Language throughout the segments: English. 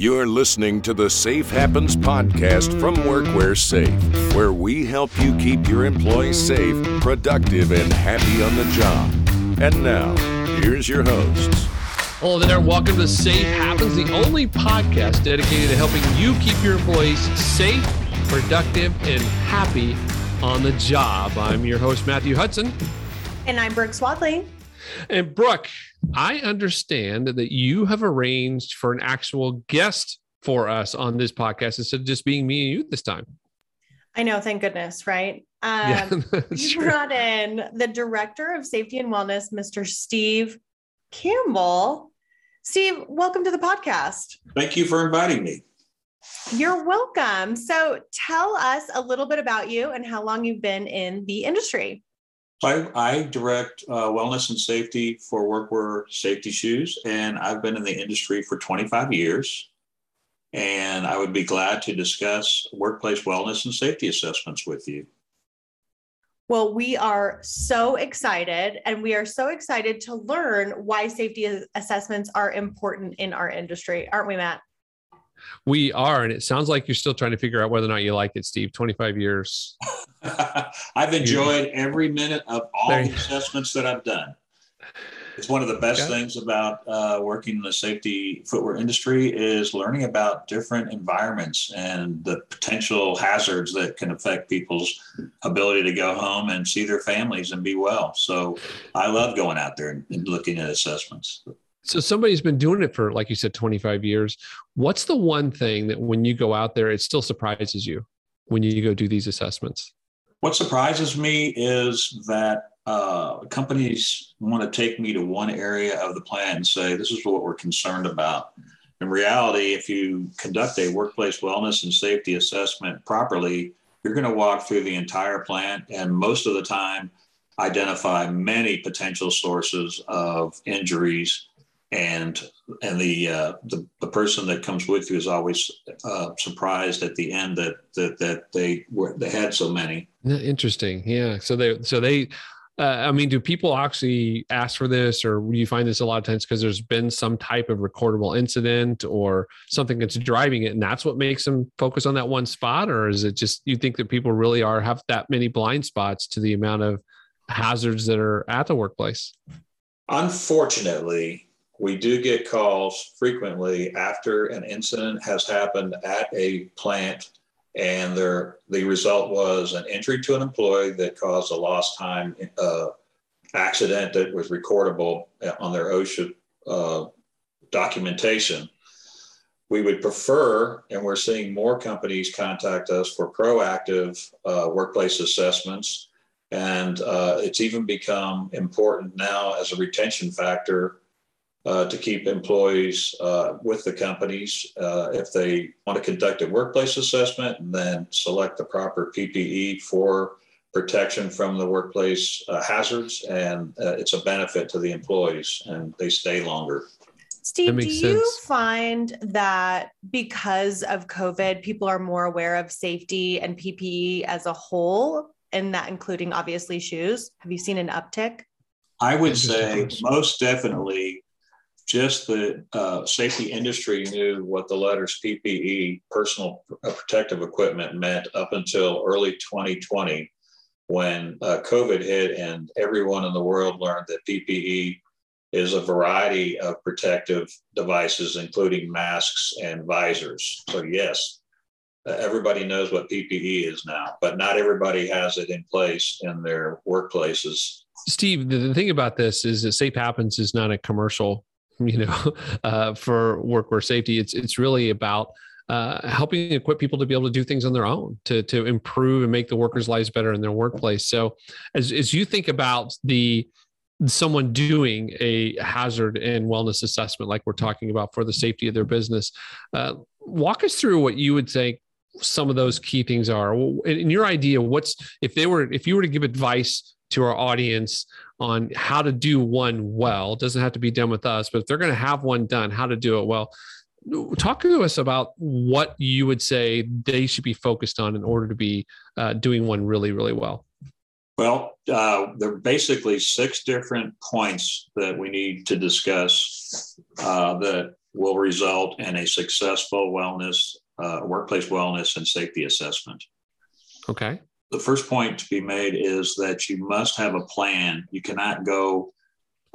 You're listening to the Safe Happens podcast from Workwear Safe, where we help you keep your employees safe, productive, and happy on the job. And now, here's your hosts. Hello there. Welcome to Safe Happens, the only podcast dedicated to helping you keep your employees safe, productive, and happy on the job. I'm your host, Matthew Hudson. And I'm Brooke Swadley. And Brooke, I understand that you have arranged for an actual guest for us on this podcast instead of just being me and you this time. I know, thank goodness, right? Um, yeah, you true. brought in the director of safety and wellness, Mr. Steve Campbell. Steve, welcome to the podcast. Thank you for inviting me. You're welcome. So, tell us a little bit about you and how long you've been in the industry. I, I direct uh, wellness and safety for workwear safety shoes, and I've been in the industry for 25 years. And I would be glad to discuss workplace wellness and safety assessments with you. Well, we are so excited, and we are so excited to learn why safety assessments are important in our industry, aren't we, Matt? We are, and it sounds like you're still trying to figure out whether or not you like it, Steve. 25 years. I've enjoyed every minute of all the assessments that I've done. It's one of the best okay. things about uh, working in the safety footwear industry is learning about different environments and the potential hazards that can affect people's ability to go home and see their families and be well. So I love going out there and, and looking at assessments. So somebody's been doing it for, like you said, 25 years. What's the one thing that when you go out there, it still surprises you when you go do these assessments? What surprises me is that uh, companies want to take me to one area of the plant and say, this is what we're concerned about. In reality, if you conduct a workplace wellness and safety assessment properly, you're going to walk through the entire plant and most of the time identify many potential sources of injuries and and the, uh, the the person that comes with you is always uh, surprised at the end that that that they were they had so many. Interesting, yeah. So they so they. Uh, I mean, do people actually ask for this, or do you find this a lot of times because there's been some type of recordable incident or something that's driving it, and that's what makes them focus on that one spot, or is it just you think that people really are have that many blind spots to the amount of hazards that are at the workplace? Unfortunately, we do get calls frequently after an incident has happened at a plant and there the result was an injury to an employee that caused a lost time uh, accident that was recordable on their OSHA uh, documentation. We would prefer, and we're seeing more companies contact us for proactive uh, workplace assessments. And uh, it's even become important now as a retention factor uh, to keep employees uh, with the companies uh, if they want to conduct a workplace assessment and then select the proper PPE for protection from the workplace uh, hazards. And uh, it's a benefit to the employees and they stay longer. Steve, do sense. you find that because of COVID, people are more aware of safety and PPE as a whole, and that including obviously shoes? Have you seen an uptick? I would say most definitely just the uh, safety industry knew what the letters PPE, personal uh, protective equipment, meant up until early 2020 when uh, COVID hit and everyone in the world learned that PPE is a variety of protective devices, including masks and visors. So, yes, uh, everybody knows what PPE is now, but not everybody has it in place in their workplaces. Steve, the, the thing about this is that Safe Happens is not a commercial you know, uh, for workwear safety. It's it's really about uh, helping equip people to be able to do things on their own to to improve and make the workers' lives better in their workplace. So, as as you think about the someone doing a hazard and wellness assessment, like we're talking about for the safety of their business, uh, walk us through what you would say some of those key things are. In your idea, what's if they were if you were to give advice to our audience on how to do one well. It doesn't have to be done with us, but if they're going to have one done, how to do it well. Talk to us about what you would say they should be focused on in order to be uh, doing one really, really well. Well, uh, there are basically six different points that we need to discuss uh, that will result in a successful wellness, uh, workplace wellness and safety assessment. Okay. The first point to be made is that you must have a plan. You cannot go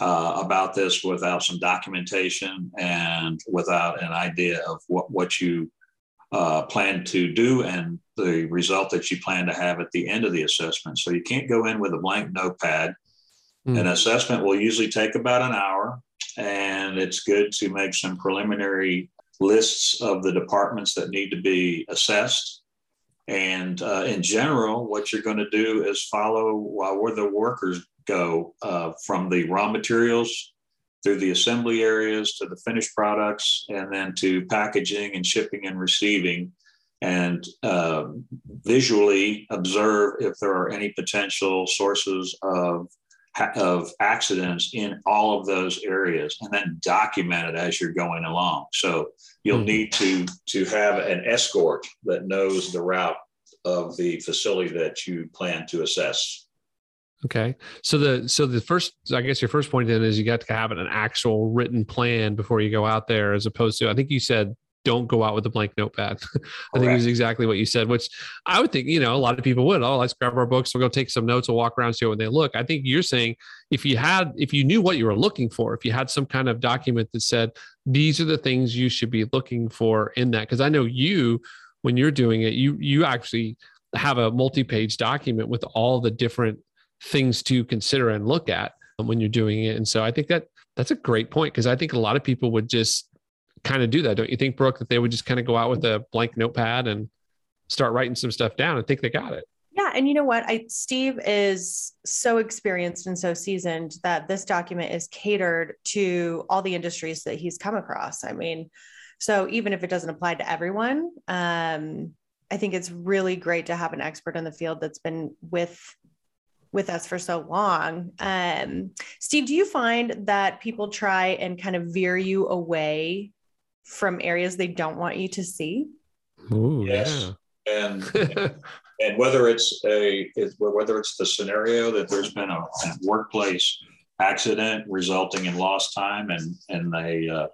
uh, about this without some documentation and without an idea of what, what you uh, plan to do and the result that you plan to have at the end of the assessment. So you can't go in with a blank notepad. Mm. An assessment will usually take about an hour, and it's good to make some preliminary lists of the departments that need to be assessed. And uh, in general, what you're going to do is follow where the workers go uh, from the raw materials through the assembly areas to the finished products and then to packaging and shipping and receiving. And uh, visually observe if there are any potential sources of of accidents in all of those areas and then document it as you're going along so you'll mm-hmm. need to to have an escort that knows the route of the facility that you plan to assess Okay. So the so the first I guess your first point then is you got to have an actual written plan before you go out there as opposed to I think you said don't go out with a blank notepad. I think it was exactly what you said, which I would think, you know, a lot of people would. Oh, let's grab our books. We'll go take some notes. We'll walk around, see what they look. I think you're saying if you had, if you knew what you were looking for, if you had some kind of document that said, these are the things you should be looking for in that. Cause I know you, when you're doing it, you, you actually have a multi-page document with all the different things to consider and look at when you're doing it. And so I think that that's a great point because I think a lot of people would just kind of do that. Don't you think, Brooke, that they would just kind of go out with a blank notepad and start writing some stuff down and think they got it? Yeah, and you know what? I Steve is so experienced and so seasoned that this document is catered to all the industries that he's come across. I mean, so even if it doesn't apply to everyone, um, I think it's really great to have an expert in the field that's been with with us for so long. Um, Steve, do you find that people try and kind of veer you away from areas they don't want you to see? Ooh, yes. Yeah. And and whether it's a whether it's the scenario that there's been a, a workplace accident resulting in lost time and and a uh,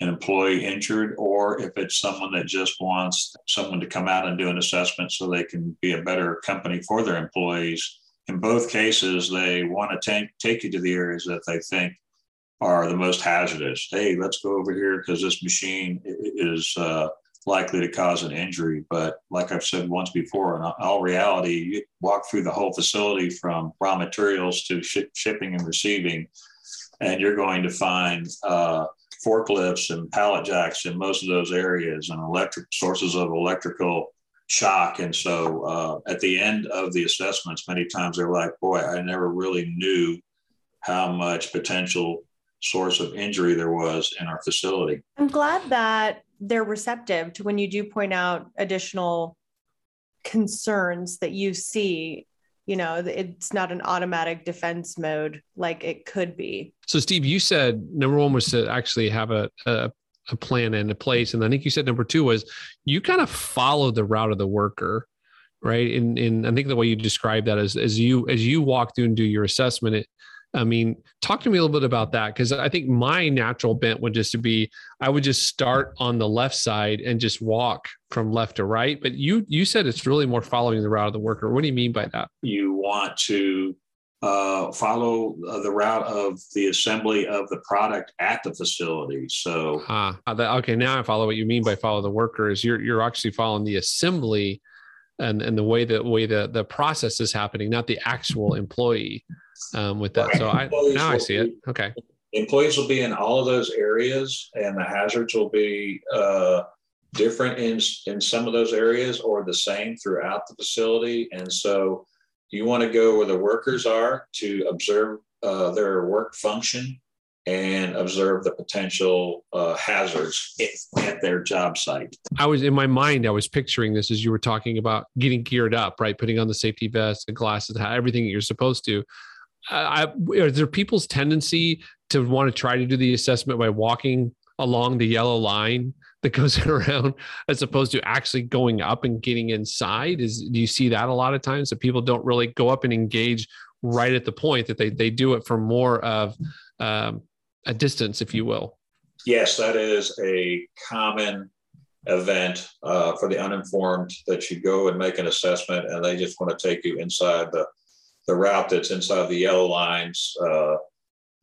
an employee injured, or if it's someone that just wants someone to come out and do an assessment so they can be a better company for their employees in both cases, they want to take, take you to the areas that they think are the most hazardous. Hey, let's go over here because this machine is uh, likely to cause an injury. But like I've said once before, in all reality, you walk through the whole facility from raw materials to sh- shipping and receiving, and you're going to find uh, forklifts and pallet jacks in most of those areas and electric sources of electrical shock. And so uh, at the end of the assessments, many times they're like, boy, I never really knew how much potential source of injury there was in our facility. I'm glad that they're receptive to when you do point out additional concerns that you see you know it's not an automatic defense mode like it could be so steve you said number one was to actually have a, a a plan and a place. And I think you said number two was you kind of follow the route of the worker, right? And and I think the way you describe that is as you as you walk through and do your assessment, it, I mean, talk to me a little bit about that because I think my natural bent would just to be I would just start on the left side and just walk from left to right. But you you said it's really more following the route of the worker. What do you mean by that? You want to uh, follow uh, the route of the assembly of the product at the facility. So, uh, okay, now I follow what you mean by follow the worker. Is you're you're actually following the assembly and and the way the way the the process is happening, not the actual employee um, with that. Right. So I now I see it. Okay. Employees will be in all of those areas, and the hazards will be uh, different in in some of those areas, or the same throughout the facility. And so, you want to go where the workers are to observe uh, their work function and observe the potential uh, hazards at their job site. I was in my mind, I was picturing this as you were talking about getting geared up, right? Putting on the safety vest, the glasses, everything that you're supposed to. I, are there people's tendency to want to try to do the assessment by walking along the yellow line that goes around as opposed to actually going up and getting inside? Is do you see that a lot of times that people don't really go up and engage right at the point that they, they do it for more of um, a distance if you will? Yes, that is a common event uh, for the uninformed that you go and make an assessment and they just want to take you inside the, the route that's inside the yellow lines uh,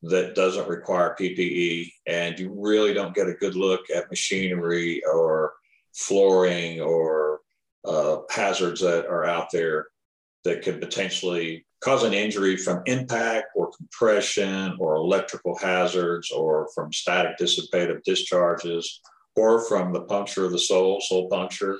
that doesn't require PPE. And you really don't get a good look at machinery or flooring or uh, hazards that are out there that could potentially cause an injury from impact or compression or electrical hazards or from static dissipative discharges or from the puncture of the sole, sole puncture,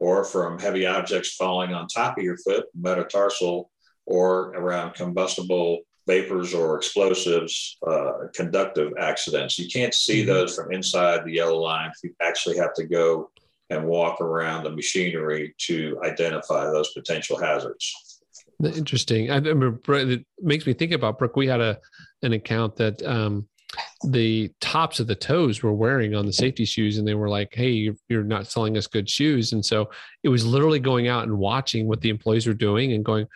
or from heavy objects falling on top of your foot, metatarsal, or around combustible vapors or explosives, uh, conductive accidents. You can't see mm-hmm. those from inside the yellow line. You actually have to go and walk around the machinery to identify those potential hazards. Interesting. I remember it makes me think about Brooke. We had a an account that um, the tops of the toes were wearing on the safety shoes and they were like hey you're, not selling us good shoes and so it was literally going out and watching what the employees were doing and going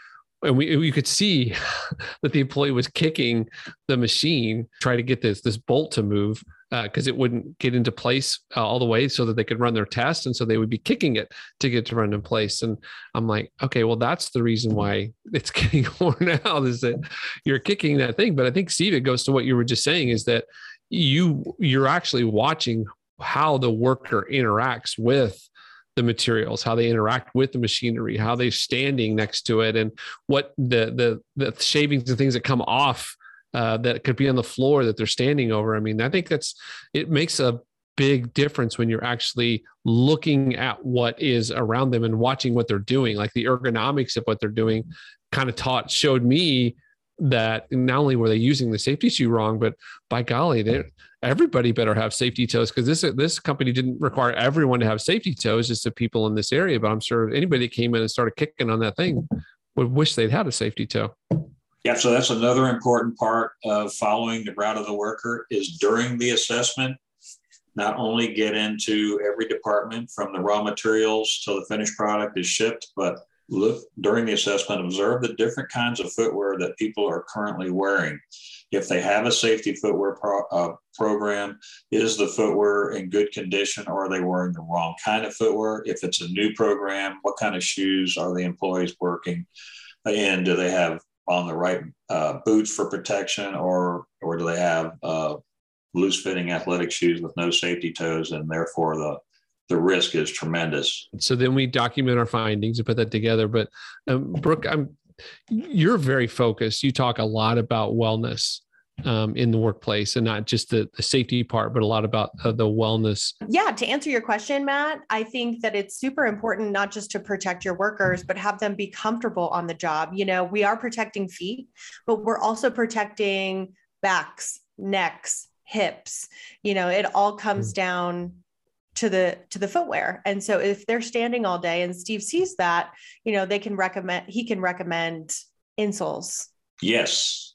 and we you could see that the employee was kicking the machine try to get this this bolt to move because uh, it wouldn't get into place uh, all the way so that they could run their test. And so they would be kicking it to get it to run in place. And I'm like, okay, well, that's the reason why it's getting worn out is that you're kicking that thing. But I think, Steve, it goes to what you were just saying is that you you're actually watching how the worker interacts with the materials, how they interact with the machinery, how they're standing next to it, and what the the the shavings and things that come off uh, that could be on the floor that they're standing over. I mean, I think that's it makes a big difference when you're actually looking at what is around them and watching what they're doing. Like the ergonomics of what they're doing kind of taught showed me that not only were they using the safety shoe wrong, but by golly, they everybody better have safety toes because this this company didn't require everyone to have safety toes, just the people in this area. But I'm sure anybody that came in and started kicking on that thing would wish they'd had a safety toe. Yeah, so that's another important part of following the route of the worker is during the assessment, not only get into every department from the raw materials till the finished product is shipped, but look during the assessment, observe the different kinds of footwear that people are currently wearing. If they have a safety footwear pro, uh, program, is the footwear in good condition or are they wearing the wrong kind of footwear? If it's a new program, what kind of shoes are the employees working? in? do they have on the right uh, boots for protection, or or do they have uh, loose fitting athletic shoes with no safety toes, and therefore the the risk is tremendous. So then we document our findings and put that together. But um, Brooke, I'm you're very focused. You talk a lot about wellness um, in the workplace and not just the, the safety part, but a lot about uh, the wellness. Yeah. To answer your question, Matt, I think that it's super important not just to protect your workers, but have them be comfortable on the job. You know, we are protecting feet, but we're also protecting backs, necks, hips. You know, it all comes mm. down to the to the footwear. And so if they're standing all day and steve sees that you know they can recommend he can recommend insoles. Yes.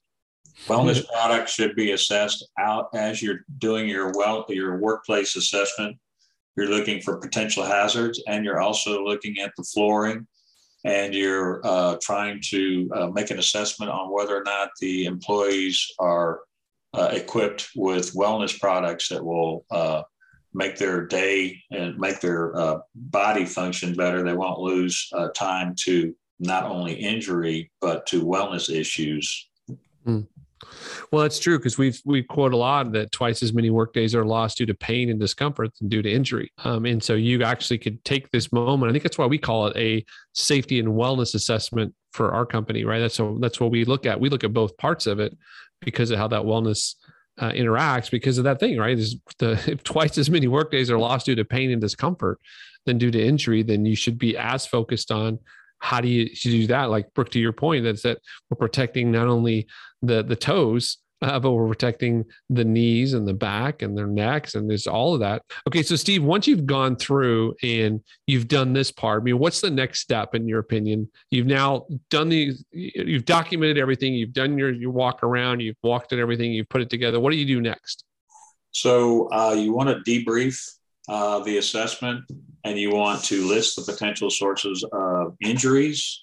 Wellness products should be assessed out as you're doing your well your workplace assessment. You're looking for potential hazards, and you're also looking at the flooring, and you're uh, trying to uh, make an assessment on whether or not the employees are uh, equipped with wellness products that will uh, make their day and make their uh, body function better. They won't lose uh, time to not only injury but to wellness issues. Mm. Well, that's true because we've we quote a lot that twice as many workdays are lost due to pain and discomfort than due to injury. Um, and so you actually could take this moment. I think that's why we call it a safety and wellness assessment for our company, right? That's so that's what we look at. We look at both parts of it because of how that wellness uh, interacts because of that thing, right? Is the if twice as many workdays are lost due to pain and discomfort than due to injury, then you should be as focused on how do you, do that? Like Brooke, to your point, that's that we're protecting not only the the toes, uh, but we're protecting the knees and the back and their necks and there's all of that. Okay, so Steve, once you've gone through and you've done this part, I mean, what's the next step in your opinion? You've now done the, you've documented everything, you've done your your walk around, you've walked at everything, you've put it together. What do you do next? So uh, you want to debrief uh, the assessment and you want to list the potential sources of injuries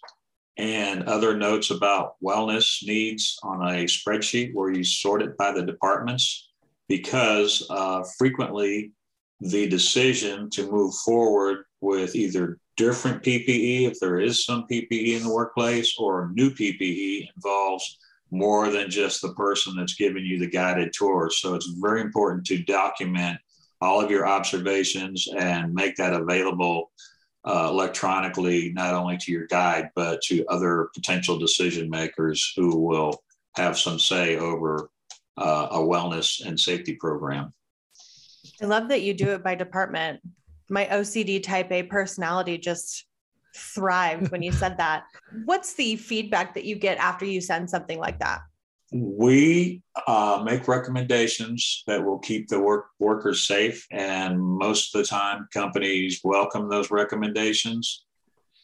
and other notes about wellness needs on a spreadsheet where you sort it by the departments. because uh, frequently the decision to move forward with either different PPE, if there is some PPE in the workplace, or new PPE involves more than just the person that's giving you the guided tour. So it's very important to document all of your observations and make that available uh, electronically, not only to your guide, but to other potential decision makers who will have some say over uh, a wellness and safety program. I love that you do it by department. My OCD type A personality just thrived when you said that. What's the feedback that you get after you send something like that? We uh, make recommendations that will keep the work, workers safe, and most of the time, companies welcome those recommendations.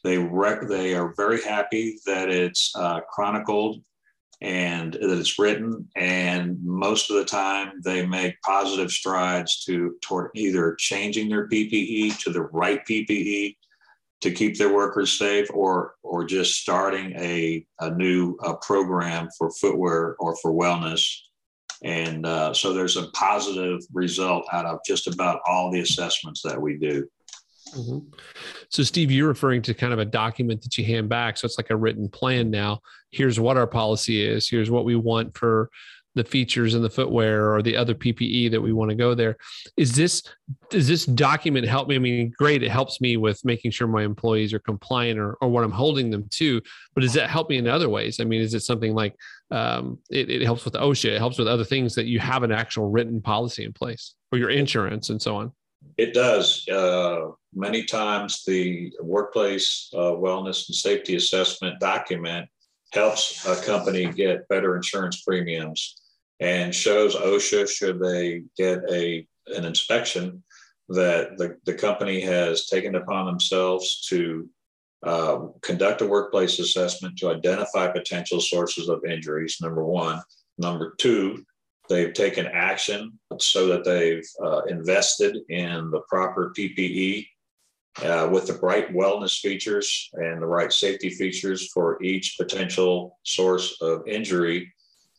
They rec- they are very happy that it's uh, chronicled and that it's written and most of the time they make positive strides to toward either changing their ppe to the right ppe to keep their workers safe or or just starting a, a new uh, program for footwear or for wellness and uh, so there's a positive result out of just about all the assessments that we do Mm-hmm. So, Steve, you're referring to kind of a document that you hand back. So it's like a written plan now. Here's what our policy is. Here's what we want for the features and the footwear or the other PPE that we want to go there. Is this does this document help me? I mean, great, it helps me with making sure my employees are compliant or, or what I'm holding them to. But does that help me in other ways? I mean, is it something like um, it, it helps with OSHA? It helps with other things that you have an actual written policy in place or your insurance and so on. It does. Uh, many times, the workplace uh, wellness and safety assessment document helps a company get better insurance premiums and shows OSHA should they get a an inspection that the, the company has taken upon themselves to uh, conduct a workplace assessment to identify potential sources of injuries, number one. Number two, They've taken action so that they've uh, invested in the proper PPE uh, with the right wellness features and the right safety features for each potential source of injury.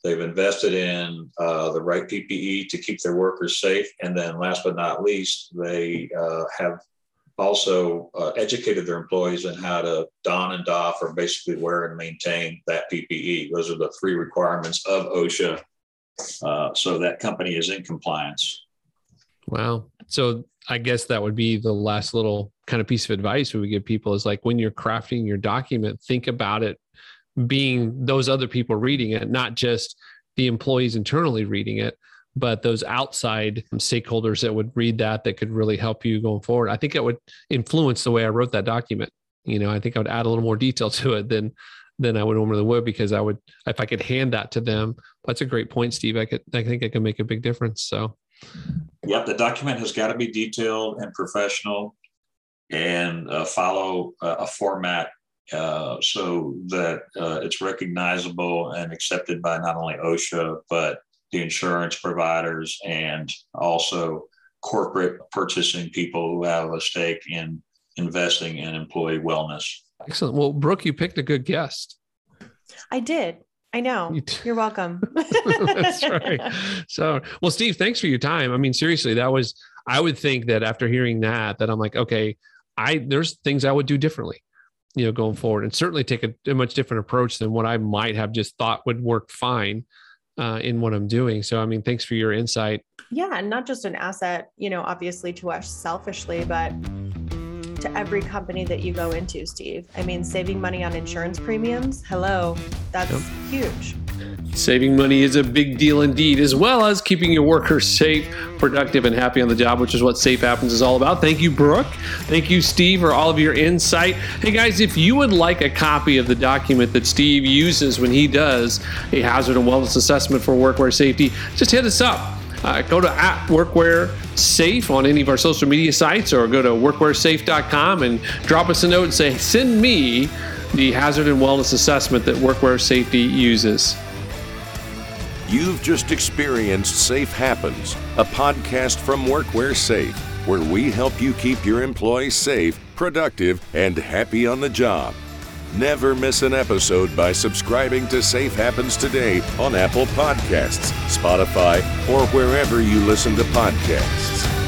They've invested in uh, the right PPE to keep their workers safe. And then, last but not least, they uh, have also uh, educated their employees on how to don and doff or basically wear and maintain that PPE. Those are the three requirements of OSHA uh, so that company is in compliance. Wow. So I guess that would be the last little kind of piece of advice we would give people is like when you're crafting your document, think about it being those other people reading it, not just the employees internally reading it, but those outside stakeholders that would read that that could really help you going forward. I think it would influence the way I wrote that document. You know, I think I would add a little more detail to it than than I would normally would because I would if I could hand that to them. That's a great point, Steve. I could I think I can make a big difference. So Yep, the document has got to be detailed and professional and uh, follow a, a format uh, so that uh, it's recognizable and accepted by not only OSHA, but the insurance providers and also corporate purchasing people who have a stake in investing in employee wellness. Excellent. Well, Brooke, you picked a good guest. I did. I know. You You're welcome. That's right. So, well, Steve, thanks for your time. I mean, seriously, that was, I would think that after hearing that, that I'm like, okay, I, there's things I would do differently, you know, going forward and certainly take a, a much different approach than what I might have just thought would work fine uh, in what I'm doing. So, I mean, thanks for your insight. Yeah. And not just an asset, you know, obviously to us selfishly, but to every company that you go into, Steve. I mean, saving money on insurance premiums, hello, that's yep. huge. Saving money is a big deal indeed, as well as keeping your workers safe, productive, and happy on the job, which is what Safe Happens is all about. Thank you, Brooke. Thank you, Steve, for all of your insight. Hey, guys, if you would like a copy of the document that Steve uses when he does a hazard and wellness assessment for workwear safety, just hit us up uh, go to at workwear safe on any of our social media sites or go to workwearsafe.com and drop us a note and say send me the hazard and wellness assessment that workwear safety uses you've just experienced safe happens a podcast from workwear safe where we help you keep your employees safe productive and happy on the job Never miss an episode by subscribing to Safe Happens Today on Apple Podcasts, Spotify, or wherever you listen to podcasts.